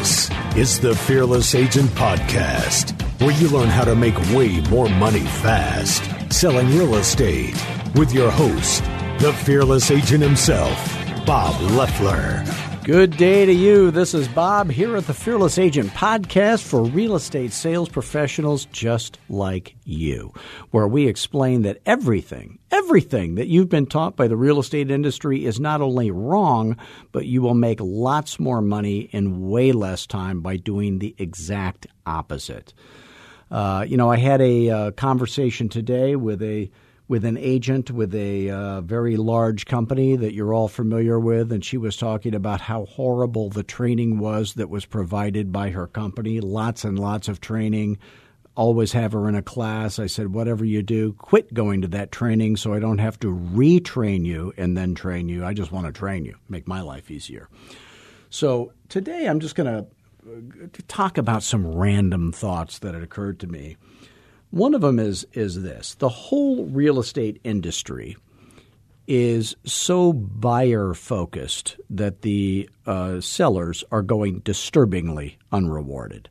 This is the Fearless Agent Podcast, where you learn how to make way more money fast selling real estate with your host, the fearless agent himself, Bob Leffler. Good day to you. This is Bob here at the Fearless Agent Podcast for real estate sales professionals just like you, where we explain that everything, everything that you've been taught by the real estate industry is not only wrong, but you will make lots more money in way less time by doing the exact opposite. Uh, you know, I had a uh, conversation today with a with an agent with a uh, very large company that you're all familiar with, and she was talking about how horrible the training was that was provided by her company. Lots and lots of training. Always have her in a class. I said, whatever you do, quit going to that training so I don't have to retrain you and then train you. I just want to train you, make my life easier. So today I'm just going to uh, talk about some random thoughts that had occurred to me. One of them is is this: the whole real estate industry is so buyer focused that the uh, sellers are going disturbingly unrewarded.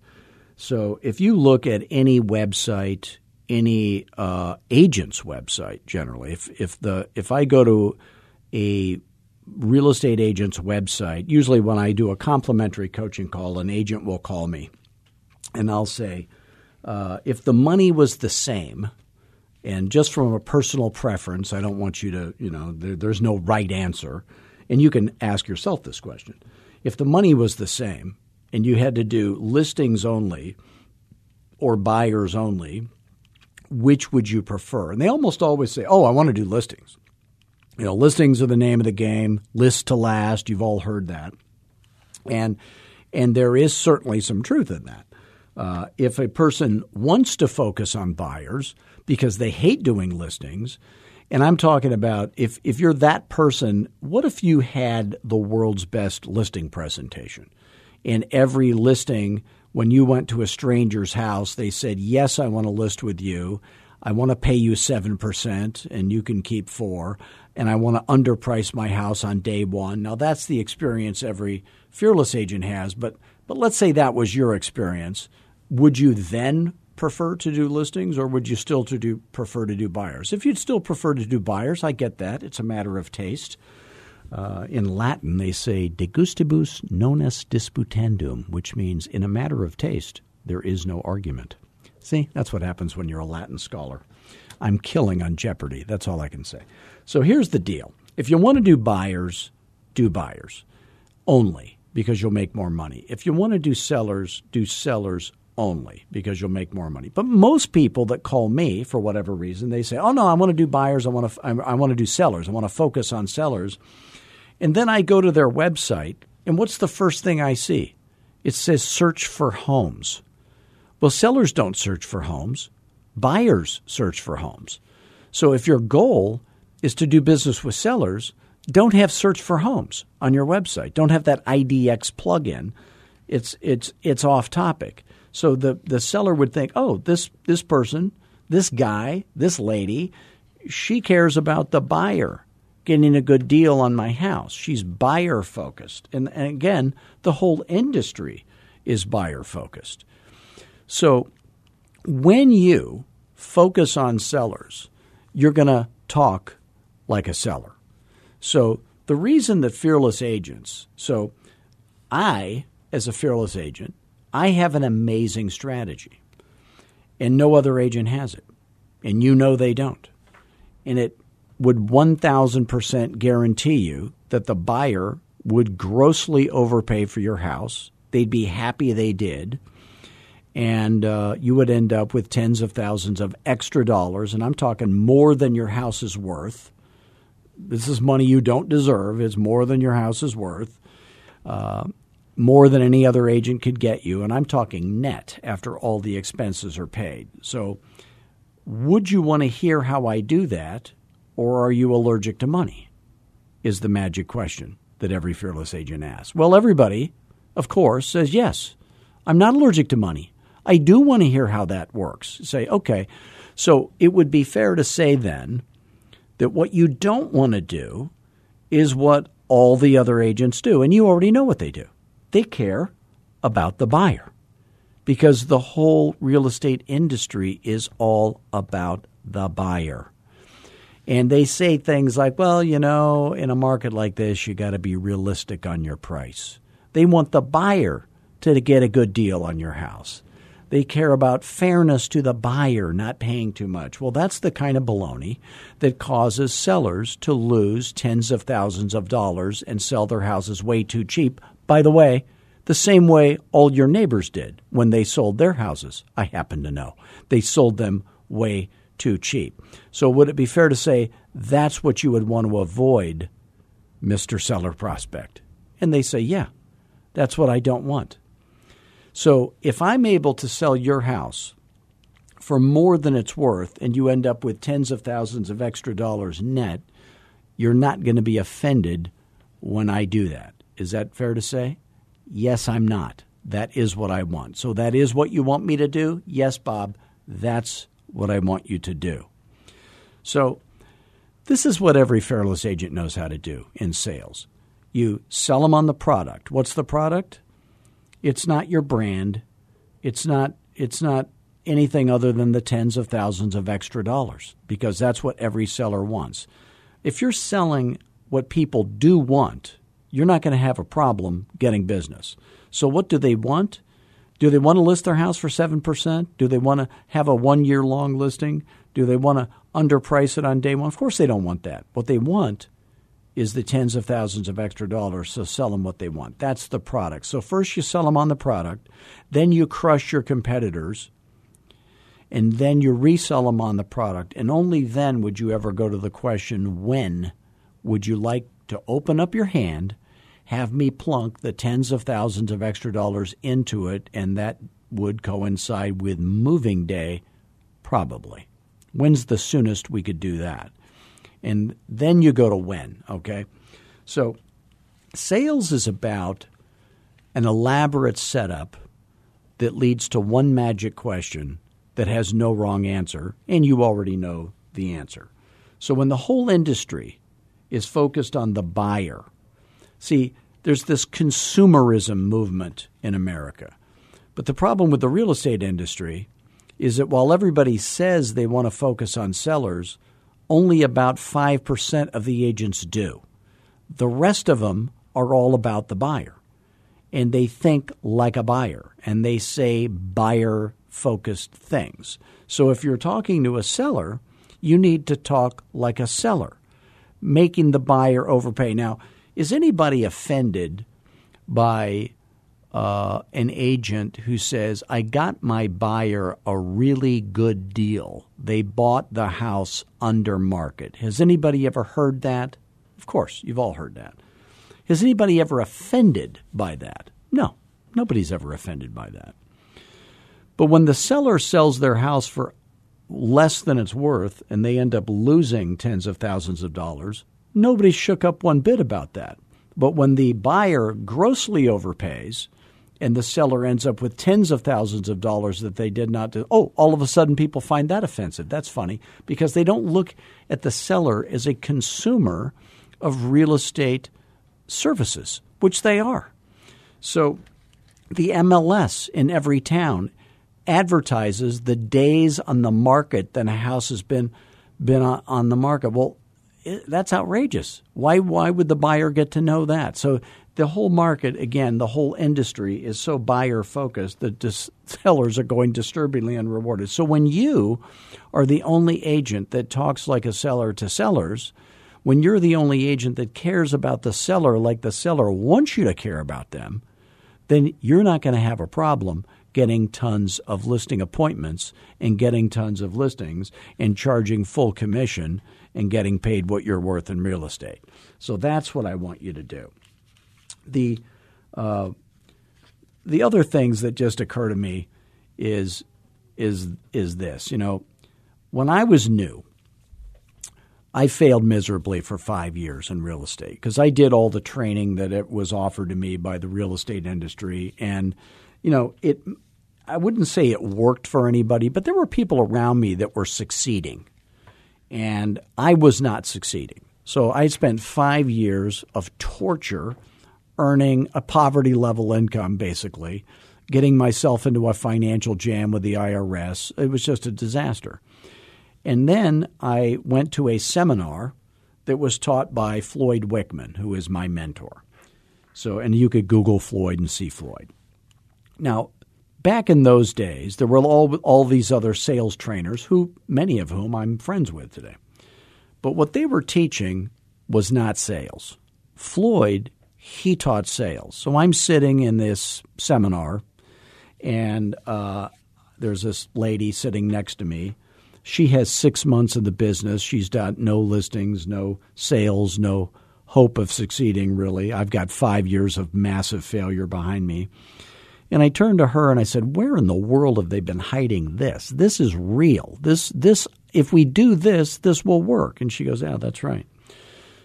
So if you look at any website, any uh, agent's website, generally, if if the if I go to a real estate agent's website, usually when I do a complimentary coaching call, an agent will call me, and I'll say uh, if the money was the same, and just from a personal preference, I don't want you to, you know, there, there's no right answer. And you can ask yourself this question. If the money was the same and you had to do listings only or buyers only, which would you prefer? And they almost always say, oh, I want to do listings. You know, listings are the name of the game, list to last. You've all heard that. And, and there is certainly some truth in that. Uh, if a person wants to focus on buyers because they hate doing listings, and I'm talking about if, if you're that person, what if you had the world's best listing presentation? In every listing, when you went to a stranger's house, they said, Yes, I want to list with you. I want to pay you 7% and you can keep 4 and I want to underprice my house on day 1. Now that's the experience every fearless agent has, but but let's say that was your experience. Would you then prefer to do listings or would you still to do prefer to do buyers? If you'd still prefer to do buyers, I get that. It's a matter of taste. Uh, in Latin, they say de gustibus non est disputandum, which means in a matter of taste, there is no argument. See, that's what happens when you're a Latin scholar. I'm killing on Jeopardy. That's all I can say. So here's the deal if you want to do buyers, do buyers only because you'll make more money. If you want to do sellers, do sellers only because you'll make more money. But most people that call me for whatever reason, they say, "Oh no, I want to do buyers. I want to. I want to do sellers. I want to focus on sellers." And then I go to their website, and what's the first thing I see? It says search for homes. Well, sellers don't search for homes. Buyers search for homes. So if your goal is to do business with sellers, don't have search for homes on your website. Don't have that IDX plugin. It's it's it's off topic. So the, the seller would think, oh, this, this person, this guy, this lady, she cares about the buyer getting a good deal on my house. She's buyer focused. And, and again, the whole industry is buyer focused. So when you focus on sellers, you're going to talk like a seller. So the reason that fearless agents, so I, as a fearless agent, I have an amazing strategy, and no other agent has it, and you know they don't. And it would 1000% guarantee you that the buyer would grossly overpay for your house. They'd be happy they did. And uh, you would end up with tens of thousands of extra dollars, and I'm talking more than your house is worth, this is money you don't deserve. It's more than your house is worth, uh, more than any other agent could get you. And I'm talking net after all the expenses are paid. So, would you want to hear how I do that, or are you allergic to money? Is the magic question that every fearless agent asks. Well, everybody, of course, says yes. I'm not allergic to money. I do want to hear how that works. Say, okay, so it would be fair to say then that what you don't want to do is what all the other agents do. And you already know what they do they care about the buyer because the whole real estate industry is all about the buyer. And they say things like, well, you know, in a market like this, you got to be realistic on your price. They want the buyer to get a good deal on your house. They care about fairness to the buyer, not paying too much. Well, that's the kind of baloney that causes sellers to lose tens of thousands of dollars and sell their houses way too cheap. By the way, the same way all your neighbors did when they sold their houses, I happen to know. They sold them way too cheap. So, would it be fair to say that's what you would want to avoid, Mr. Seller Prospect? And they say, yeah, that's what I don't want. So if I'm able to sell your house for more than it's worth and you end up with tens of thousands of extra dollars net, you're not going to be offended when I do that. Is that fair to say? Yes, I'm not. That is what I want. So that is what you want me to do? Yes, Bob, that's what I want you to do. So this is what every Fearless agent knows how to do in sales. You sell them on the product. What's the product? It's not your brand. It's not it's not anything other than the tens of thousands of extra dollars because that's what every seller wants. If you're selling what people do want, you're not going to have a problem getting business. So what do they want? Do they want to list their house for 7%? Do they want to have a 1-year long listing? Do they want to underprice it on day 1? Of course they don't want that. What they want is the tens of thousands of extra dollars, so sell them what they want. That's the product. So first you sell them on the product, then you crush your competitors, and then you resell them on the product. And only then would you ever go to the question when would you like to open up your hand, have me plunk the tens of thousands of extra dollars into it, and that would coincide with moving day? Probably. When's the soonest we could do that? and then you go to when, okay? So sales is about an elaborate setup that leads to one magic question that has no wrong answer, and you already know the answer. So when the whole industry is focused on the buyer, see, there's this consumerism movement in America. But the problem with the real estate industry is that while everybody says they want to focus on sellers, only about 5% of the agents do. The rest of them are all about the buyer. And they think like a buyer and they say buyer focused things. So if you're talking to a seller, you need to talk like a seller, making the buyer overpay. Now, is anybody offended by uh, an agent who says, I got my buyer a really good deal. They bought the house under market. Has anybody ever heard that? Of course, you've all heard that. Has anybody ever offended by that? No, nobody's ever offended by that. But when the seller sells their house for less than it's worth and they end up losing tens of thousands of dollars, nobody shook up one bit about that. But when the buyer grossly overpays, and the seller ends up with tens of thousands of dollars that they did not do. Oh, all of a sudden people find that offensive. That's funny because they don't look at the seller as a consumer of real estate services, which they are. So the MLS in every town advertises the days on the market that a house has been been on the market. Well, that's outrageous. Why why would the buyer get to know that? So the whole market, again, the whole industry is so buyer focused that dis- sellers are going disturbingly unrewarded. So when you are the only agent that talks like a seller to sellers, when you're the only agent that cares about the seller like the seller wants you to care about them, then you're not going to have a problem getting tons of listing appointments and getting tons of listings and charging full commission and getting paid what you're worth in real estate. So that's what I want you to do. The uh, the other things that just occur to me is is is this. You know, when I was new, I failed miserably for five years in real estate because I did all the training that it was offered to me by the real estate industry, and you know it. I wouldn't say it worked for anybody, but there were people around me that were succeeding, and I was not succeeding. So I spent five years of torture, earning a poverty level income, basically, getting myself into a financial jam with the IRS. It was just a disaster. And then I went to a seminar that was taught by Floyd Wickman, who is my mentor. So, and you could Google Floyd and see Floyd. Now, back in those days, there were all, all these other sales trainers, who many of whom I'm friends with today. But what they were teaching was not sales. Floyd, he taught sales. So I'm sitting in this seminar, and uh, there's this lady sitting next to me she has six months in the business. She's got no listings, no sales, no hope of succeeding, really. I've got five years of massive failure behind me. And I turned to her and I said, Where in the world have they been hiding this? This is real. This, this, if we do this, this will work. And she goes, Yeah, that's right.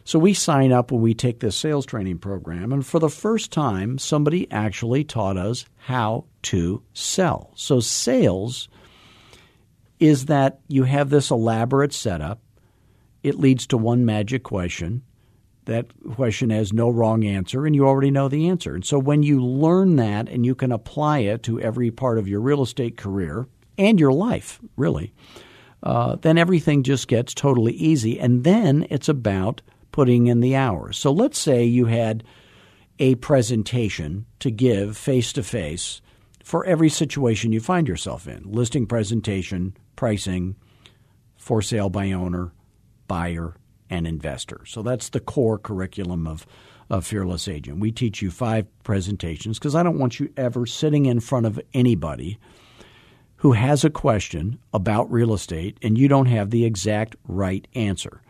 So we sign up when we take this sales training program. And for the first time, somebody actually taught us how to sell. So sales is that you have this elaborate setup. It leads to one magic question. That question has no wrong answer, and you already know the answer. And so when you learn that and you can apply it to every part of your real estate career and your life, really, uh, then everything just gets totally easy. And then it's about putting in the hours. So let's say you had a presentation to give face to face for every situation you find yourself in listing presentation, pricing, for sale by owner, buyer, and investor. So that's the core curriculum of, of Fearless Agent. We teach you five presentations because I don't want you ever sitting in front of anybody who has a question about real estate and you don't have the exact right answer.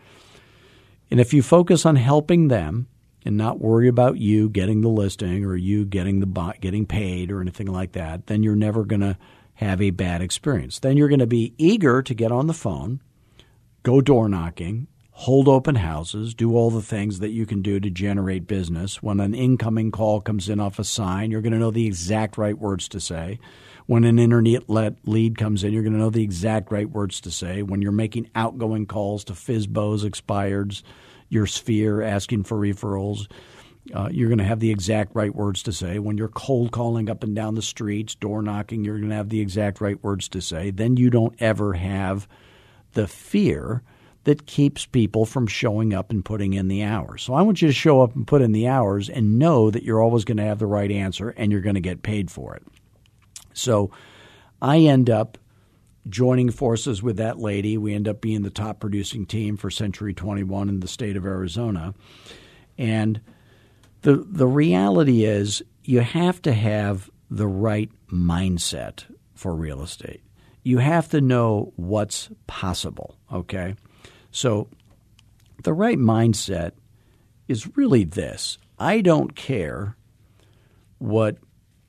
And if you focus on helping them and not worry about you getting the listing or you getting the getting paid or anything like that, then you're never going to have a bad experience. Then you're going to be eager to get on the phone, go door knocking, hold open houses, do all the things that you can do to generate business. When an incoming call comes in off a sign, you're going to know the exact right words to say. When an internet lead comes in, you're going to know the exact right words to say. When you're making outgoing calls to FSBOs, expireds, your sphere, asking for referrals, uh, you're going to have the exact right words to say. When you're cold calling up and down the streets, door knocking, you're going to have the exact right words to say. Then you don't ever have the fear that keeps people from showing up and putting in the hours. So I want you to show up and put in the hours and know that you're always going to have the right answer and you're going to get paid for it. So I end up joining forces with that lady. We end up being the top producing team for Century 21 in the state of Arizona. And – the the reality is you have to have the right mindset for real estate. You have to know what's possible, okay? So the right mindset is really this. I don't care what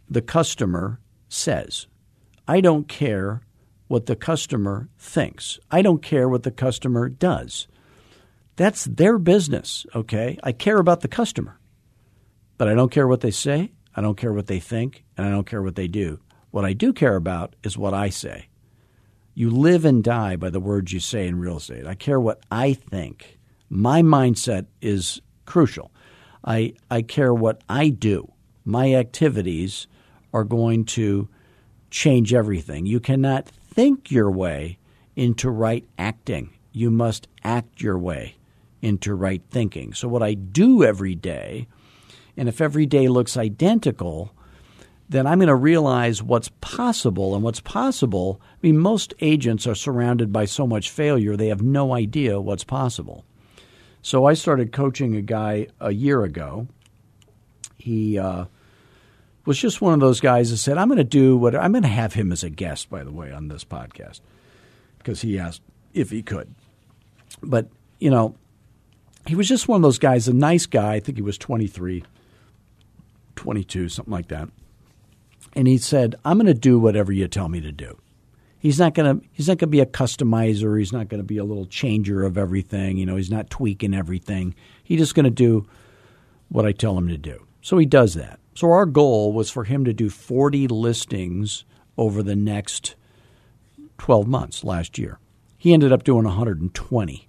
the customer says. I don't care what the customer thinks. I don't care what the customer does. That's their business, okay? I care about the customer. But I don't care what they say, I don't care what they think, and I don't care what they do. What I do care about is what I say. You live and die by the words you say in real estate. I care what I think. My mindset is crucial. I, I care what I do. My activities are going to change everything. You cannot think your way into right acting. You must act your way into right thinking. So, what I do every day and if every day looks identical, then I'm going to realize what's possible. And what's possible, I mean, most agents are surrounded by so much failure, they have no idea what's possible. So I started coaching a guy a year ago. He uh, was just one of those guys that said, I'm going to do what I'm going to have him as a guest, by the way, on this podcast, because he asked if he could. But you know, he was just one of those guys, a nice guy. I think he was 23, 22, something like that. And he said, I'm going to do whatever you tell me to do. He's not going to he's not going to be a customizer, he's not going to be a little changer of everything, you know, he's not tweaking everything. He's just going to do what I tell him to do. So he does that. So our goal was for him to do 40 listings over the next 12 months last year. He ended up doing 120.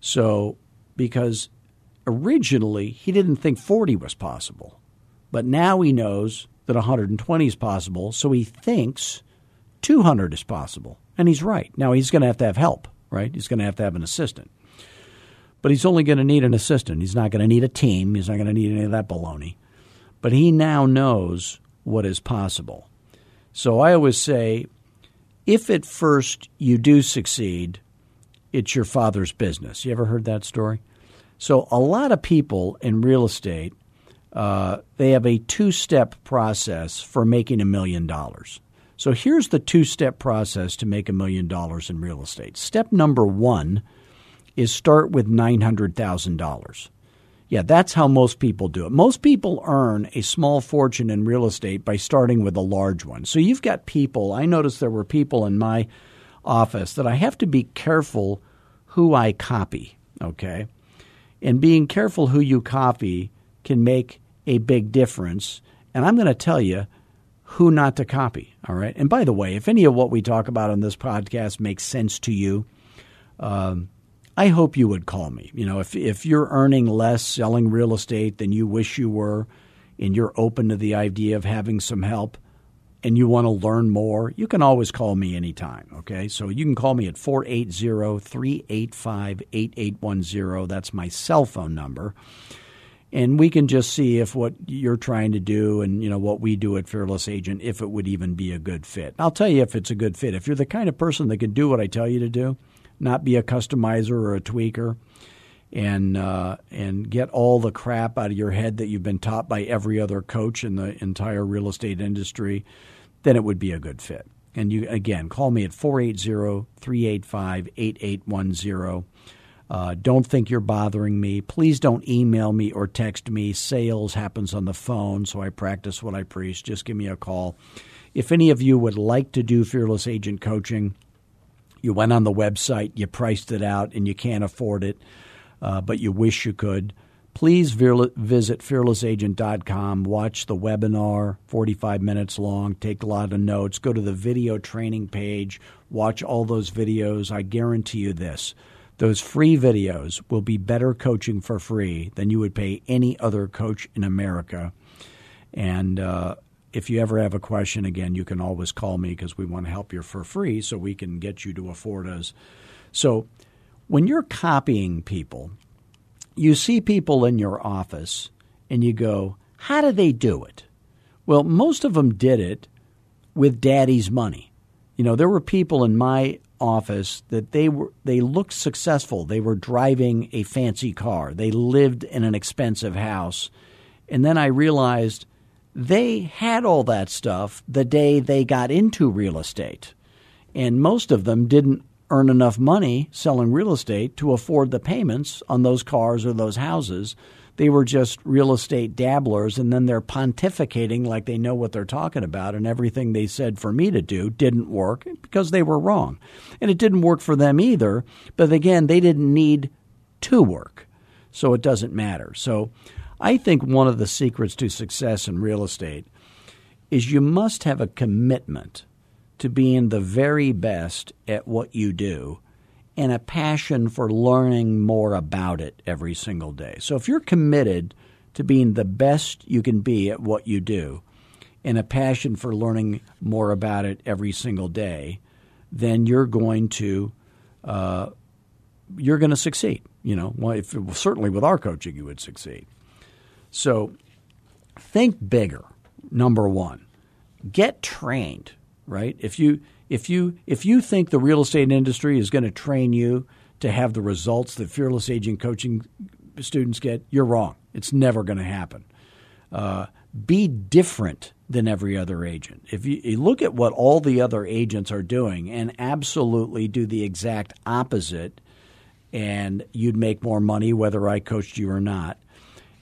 So because originally he didn't think 40 was possible. But now he knows that 120 is possible, so he thinks 200 is possible. And he's right. Now he's going to have to have help, right? He's going to have to have an assistant. But he's only going to need an assistant. He's not going to need a team. He's not going to need any of that baloney. But he now knows what is possible. So I always say if at first you do succeed, it's your father's business. You ever heard that story? So a lot of people in real estate, uh, they have a two-step process for making a million dollars. So here's the two-step process to make a million dollars in real estate. Step number one is start with nine hundred thousand dollars. Yeah, that's how most people do it. Most people earn a small fortune in real estate by starting with a large one. So you've got people, I noticed there were people in my office that I have to be careful who I copy, okay? And being careful who you copy can make a big difference. And I'm going to tell you who not to copy, all right? And by the way, if any of what we talk about on this podcast makes sense to you, um, I hope you would call me. You know, if if you're earning less selling real estate than you wish you were, and you're open to the idea of having some help, and you want to learn more, you can always call me anytime. Okay, so you can call me at 480-385-8810. That's my cell phone number. And we can just see if what you're trying to do and you know what we do at Fearless Agent, if it would even be a good fit. I'll tell you if it's a good fit. If you're the kind of person that can do what I tell you to do, not be a customizer or a tweaker, and uh, and get all the crap out of your head that you've been taught by every other coach in the entire real estate industry, then it would be a good fit. And you again call me at 480-385-8810. Uh, don't think you're bothering me. Please don't email me or text me. Sales happens on the phone, so I practice what I preach. Just give me a call. If any of you would like to do fearless agent coaching, you went on the website, you priced it out, and you can't afford it, uh, but you wish you could. Please visit fearlessagent.com, watch the webinar, 45 minutes long, take a lot of notes, go to the video training page, watch all those videos. I guarantee you this those free videos will be better coaching for free than you would pay any other coach in America. And uh, if you ever have a question, again, you can always call me because we want to help you for free so we can get you to afford us. So when you're copying people, you see people in your office and you go, how do they do it? Well, most of them did it with daddy's money. You know, there were people in my office that they were they looked successful. They were driving a fancy car. They lived in an expensive house. And then I realized they had all that stuff the day they got into real estate. And most of them didn't earn enough money selling real estate to afford the payments on those cars or those houses. They were just real estate dabblers, and then they're pontificating like they know what they're talking about, and everything they said for me to do didn't work because they were wrong. And it didn't work for them either, but again, they didn't need to work, so it doesn't matter. So I think one of the secrets to success in real estate is you must have a commitment to being the very best at what you do and a passion for learning more about it every single day. So if you're committed to being the best you can be at what you do and a passion for learning more about it every single day, then you're going to uh, you're going to succeed. You know, well, if, certainly with our coaching, you would succeed. So think bigger. Number one, get trained. Right? If you if you if you think the real estate industry is going to train you to have the results that fearless agent coaching students get, you're wrong. It's never going to happen. Uh, be different than every other agent. If you, you, look at what all the other agents are doing and absolutely do the exact opposite, and you'd make more money whether I coached you or not.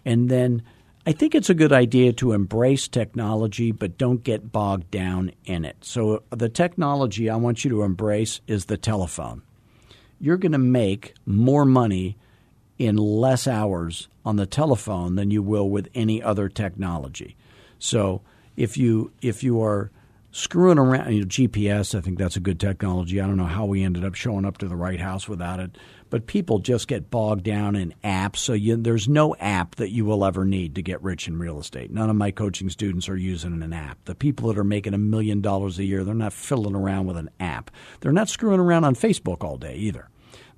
And then I think it's a good idea to embrace technology, but don't get bogged down in it. So, uh, the technology I want you to embrace is the telephone. You're going to make more money in less hours on the telephone than you will with any other technology. So, if you if you are screwing around you know, GPS, I think that's a good technology. I don't know how we ended up showing up to the right house without it, but people just get bogged down in apps. So you, there's no app that you will ever need to get rich in real estate. None of my coaching students are using an app. The people that are making a million dollars a year, they're not fiddling around with an app. They're not screwing around on Facebook all day either.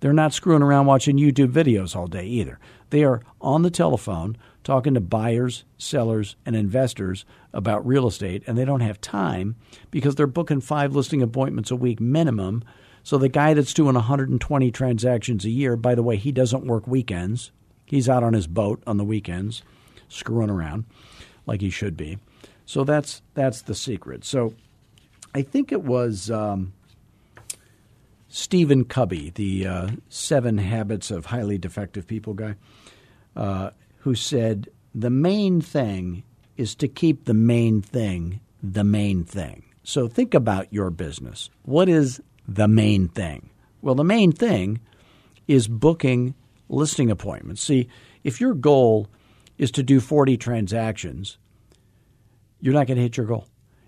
They're not screwing around watching YouTube videos all day either. They are on the telephone talking to buyers, sellers, and investors about real estate, and they don't have time because they're booking five listing appointments a week minimum. So the guy that's doing 120 transactions a year, by the way, he doesn't work weekends. He's out on his boat on the weekends, screwing around like he should be. So that's that's the secret. So I think it was um, Stephen Covey, the uh, Seven Habits of Highly Defective People guy. Uh, who said the main thing is to keep the main thing the main thing. So think about your business. What is the main thing? Well, the main thing is booking listing appointments. See, if your goal is to do 40 transactions, you're not going to hit your goal.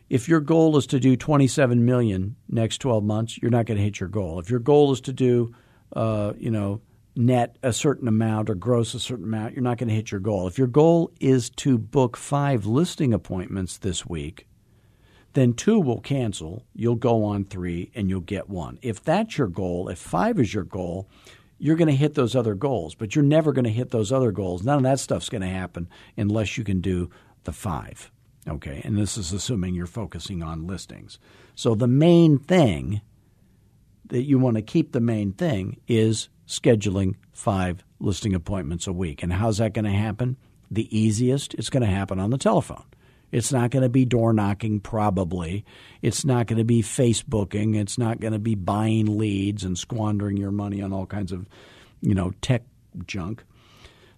If your goal is to do 27 million next 12 months, you're not going to hit your goal. If your goal is to do, uh, you know, net a certain amount or gross a certain amount, you're not going to hit your goal. If your goal is to book five listing appointments this week, then two will cancel. You'll go on three and you'll get one. If that's your goal, if five is your goal, you're going to hit those other goals, but you're never going to hit those other goals. None of that stuff's going to happen unless you can do the five. Okay, and this is assuming you're focusing on listings. So the main thing that you want to keep the main thing is scheduling five listing appointments a week. And how's that going to happen? The easiest, it's going to happen on the telephone. It's not going to be door knocking, probably. It's not going to be Facebooking. It's not going to be buying leads and squandering your money on all kinds of, you know, tech junk.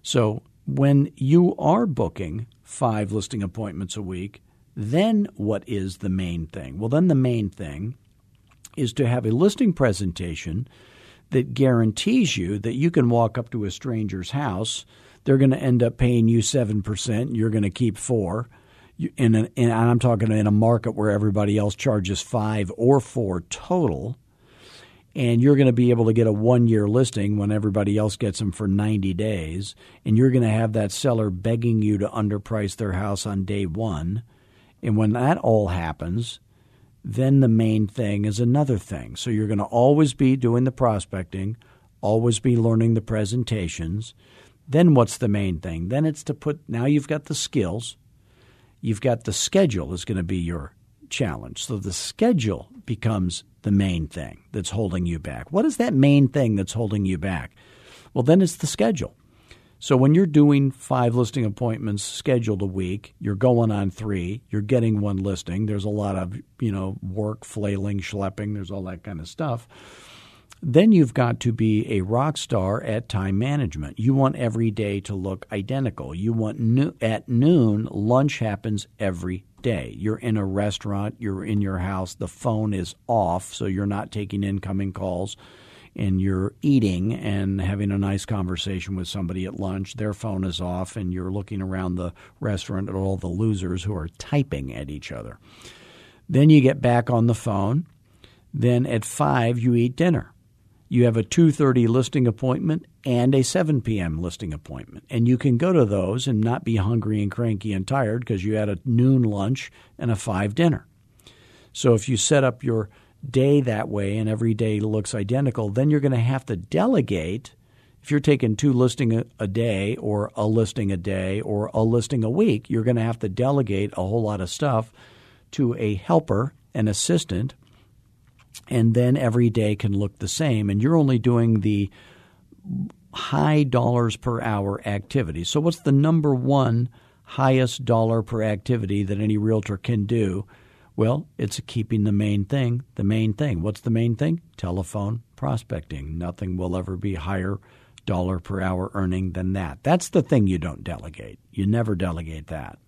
So when you are booking five listing appointments a week, then what is the main thing? Well, then the main thing is to have a listing presentation that guarantees you that you can walk up to a stranger's house. They're going to end up paying you 7%. You're going to keep 4 in, an, in I'm talking in a market where everybody else charges 5 or 4 total. And you're going to be able to get a one year listing when everybody else gets them for 90 days. And you're going to have that seller begging you to underprice their house on day one. And when that all happens, then the main thing is another thing. So you're going to always be doing the prospecting, always be learning the presentations. Then what's the main thing? Then it's to put, now you've got the skills, you've got the schedule is going to be your challenge. So the schedule becomes the main thing that's holding you back. What is that main thing that's holding you back? Well, then it's the schedule. So when you're doing five listing appointments scheduled a week, you're going on three, you're getting one listing. There's a lot of, you know, work, flailing, schlepping, there's all that kind of stuff. Then you've got to be a rock star at time management. You want every day to look identical. You want no- at noon, lunch happens every day. You're in a restaurant, you're in your house, the phone is off, so you're not taking incoming calls and you're eating and having a nice conversation with somebody at lunch, their phone is off, and you're looking around the restaurant at all the losers who are typing at each other. Then you get back on the phone. Then at 5 you eat dinner. You have a 2:30 listing appointment and a 7 p.m. listing appointment. And you can go to those and not be hungry and cranky and tired because you had a noon lunch and a 5 dinner. So if you set up your day that way and every day looks identical, then you're going to have to delegate. If you're taking two listing a, day or a listing a day or a listing a week, you're going to have to delegate a whole lot of stuff to a helper, an assistant, and then every day can look the same. And you're only doing the high dollars per hour activity. So, what's the number one highest dollar per activity that any realtor can do? Well, it's keeping the main thing the main thing. What's the main thing? Telephone prospecting. Nothing will ever be higher dollar per hour earning than that. That's the thing you don't delegate. You never delegate that.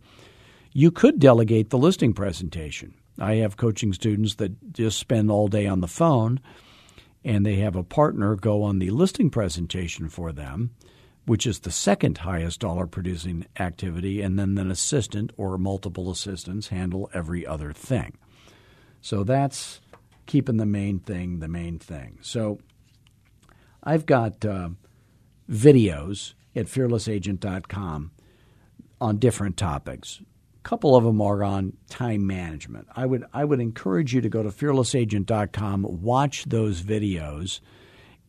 You could delegate the listing presentation. I have coaching students that just spend all day on the phone and they have a partner go on the listing presentation for them, which is the second highest dollar producing activity, and then an assistant or multiple assistants handle every other thing. So that's keeping the main thing the main thing. So I've got uh, videos at fearlessagent.com on different topics. A couple of them are on time management. I would I would encourage you to go to fearlessagent.com, watch those videos,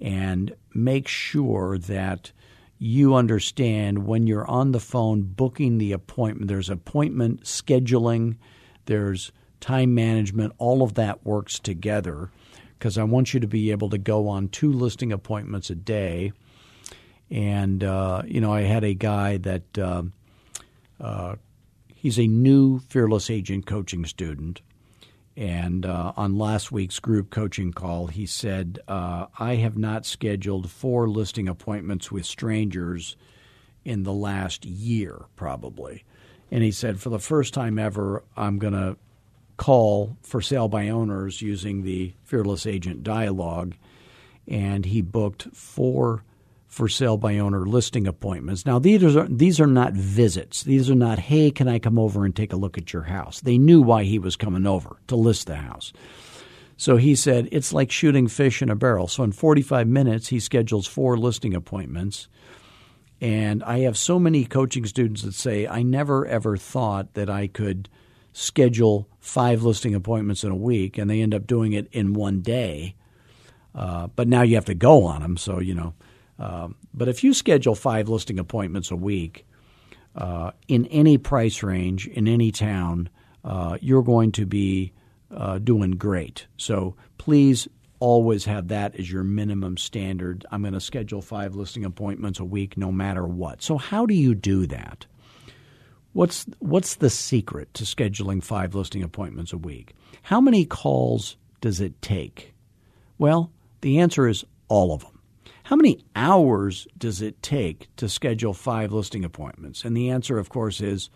and make sure that you understand when you're on the phone booking the appointment. There's appointment scheduling, there's time management, all of that works together because I want you to be able to go on two listing appointments a day. And, uh, you know, I had a guy that uh, uh, he's a new Fearless Agent coaching student. And uh, on last week's group coaching call, he said, uh, I have not scheduled four listing appointments with strangers in the last year, probably. And he said, for the first time ever, I'm going to call for sale by owners using the Fearless Agent dialogue. And he booked four for sale by owner listing appointments. Now these are these are not visits. These are not hey, can I come over and take a look at your house? They knew why he was coming over to list the house. So he said it's like shooting fish in a barrel. So in 45 minutes he schedules four listing appointments. And I have so many coaching students that say I never ever thought that I could schedule five listing appointments in a week and they end up doing it in one day. Uh, but now you have to go on them, so you know um, but if you schedule five listing appointments a week uh, in any price range in any town, uh, you're going to be uh, doing great. So please always have that as your minimum standard. I'm going to schedule five listing appointments a week no matter what. So how do you do that? What's what's the secret to scheduling five listing appointments a week? How many calls does it take? Well, the answer is all of them. How many hours does it take to schedule five listing appointments? And the answer, of course, is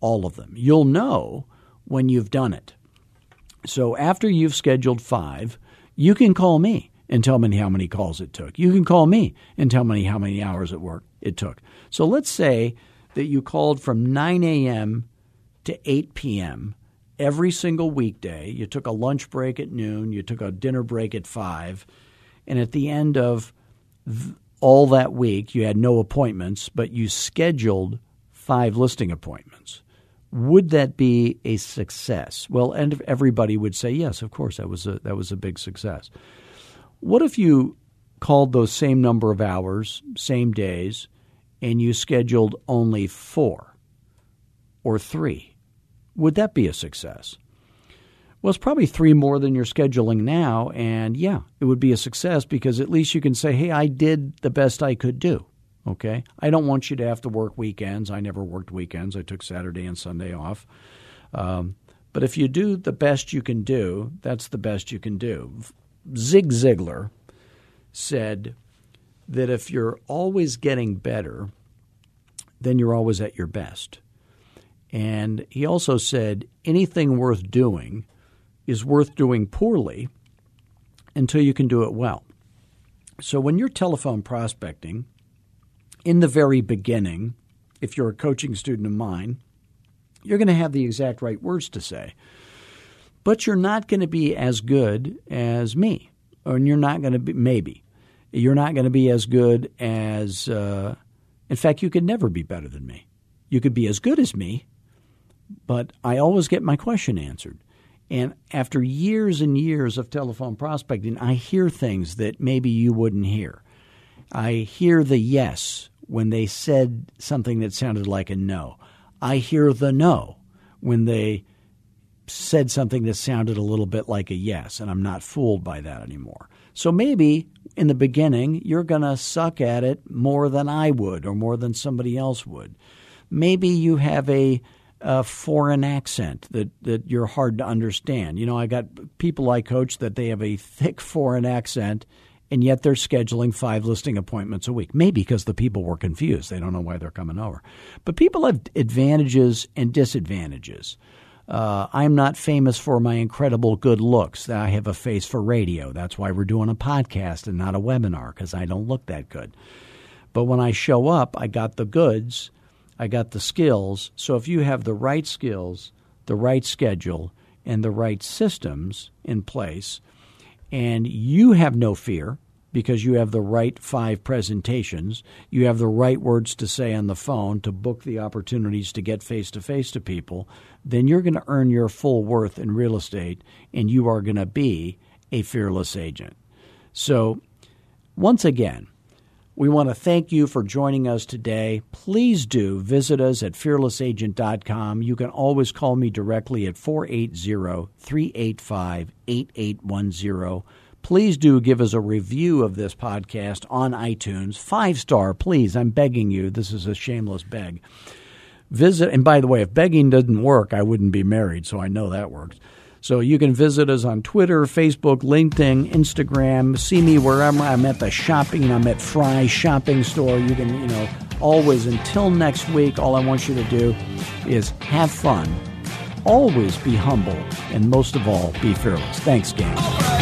all of them. You'll know when you've done it. So after you've scheduled five, you can call me and tell me how many calls it took. You can call me and tell me how many hours at work it took. So let's say that you called from 9 a.m. to 8 p.m. every single weekday. You took a lunch break at noon, you took a dinner break at 5, and at the end of all that week you had no appointments, but you scheduled five listing appointments. Would that be a success? Well, and everybody would say yes, of course that was a that was a big success. What if you called those same number of hours, same days, and you scheduled only 4 or 3? Would that be a success? Well, it's probably three more than you're scheduling now. And yeah, it would be a success because at least you can say, hey, I did the best I could do. Okay. I don't want you to have to work weekends. I never worked weekends. I took Saturday and Sunday off. Um, but if you do the best you can do, that's the best you can do. Zig Ziglar said that if you're always getting better, then you're always at your best. And he also said anything worth doing is worth doing poorly until you can do it well. So when you're telephone prospecting, in the very beginning, if you're a coaching student of mine, you're going to have the exact right words to say. But you're not going to be as good as me, And you're not going to be, maybe, you're not going to be as good as, uh, in fact, you could never be better than me. You could be as good as me, but I always get my question answered. And after years and years of telephone prospecting, I hear things that maybe you wouldn't hear. I hear the yes when they said something that sounded like a no. I hear the no when they said something that sounded a little bit like a yes, and I'm not fooled by that anymore. So maybe in the beginning, you're going to suck at it more than I would or more than somebody else would. Maybe you have a a foreign accent that, that you're hard to understand. You know, I got people I coach that they have a thick foreign accent and yet they're scheduling five listing appointments a week. Maybe because the people were confused. They don't know why they're coming over. But people have advantages and disadvantages. Uh, I'm not famous for my incredible good looks. I have a face for radio. That's why we're doing a podcast and not a webinar because I don't look that good. But when I show up, I got the goods, I got the skills. So if you have the right skills, the right schedule, and the right systems in place, and you have no fear because you have the right five presentations, you have the right words to say on the phone to book the opportunities to get face to face to people, then you're going to earn your full worth in real estate and you are going to be a fearless agent. So, once again, we want to thank you for joining us today. Please do visit us at fearlessagent.com. You can always call me directly at 480 385 8810. Please do give us a review of this podcast on iTunes. Five star, please. I'm begging you. This is a shameless beg. Visit, and by the way, if begging doesn't work, I wouldn't be married, so I know that works. So you can visit us on Twitter, Facebook, LinkedIn, Instagram. See me wherever I'm at the shopping. I'm at Fry Shopping Store. You can, you know, always until next week. All I want you to do is have fun, always be humble, and most of all, be fearless. Thanks, gang.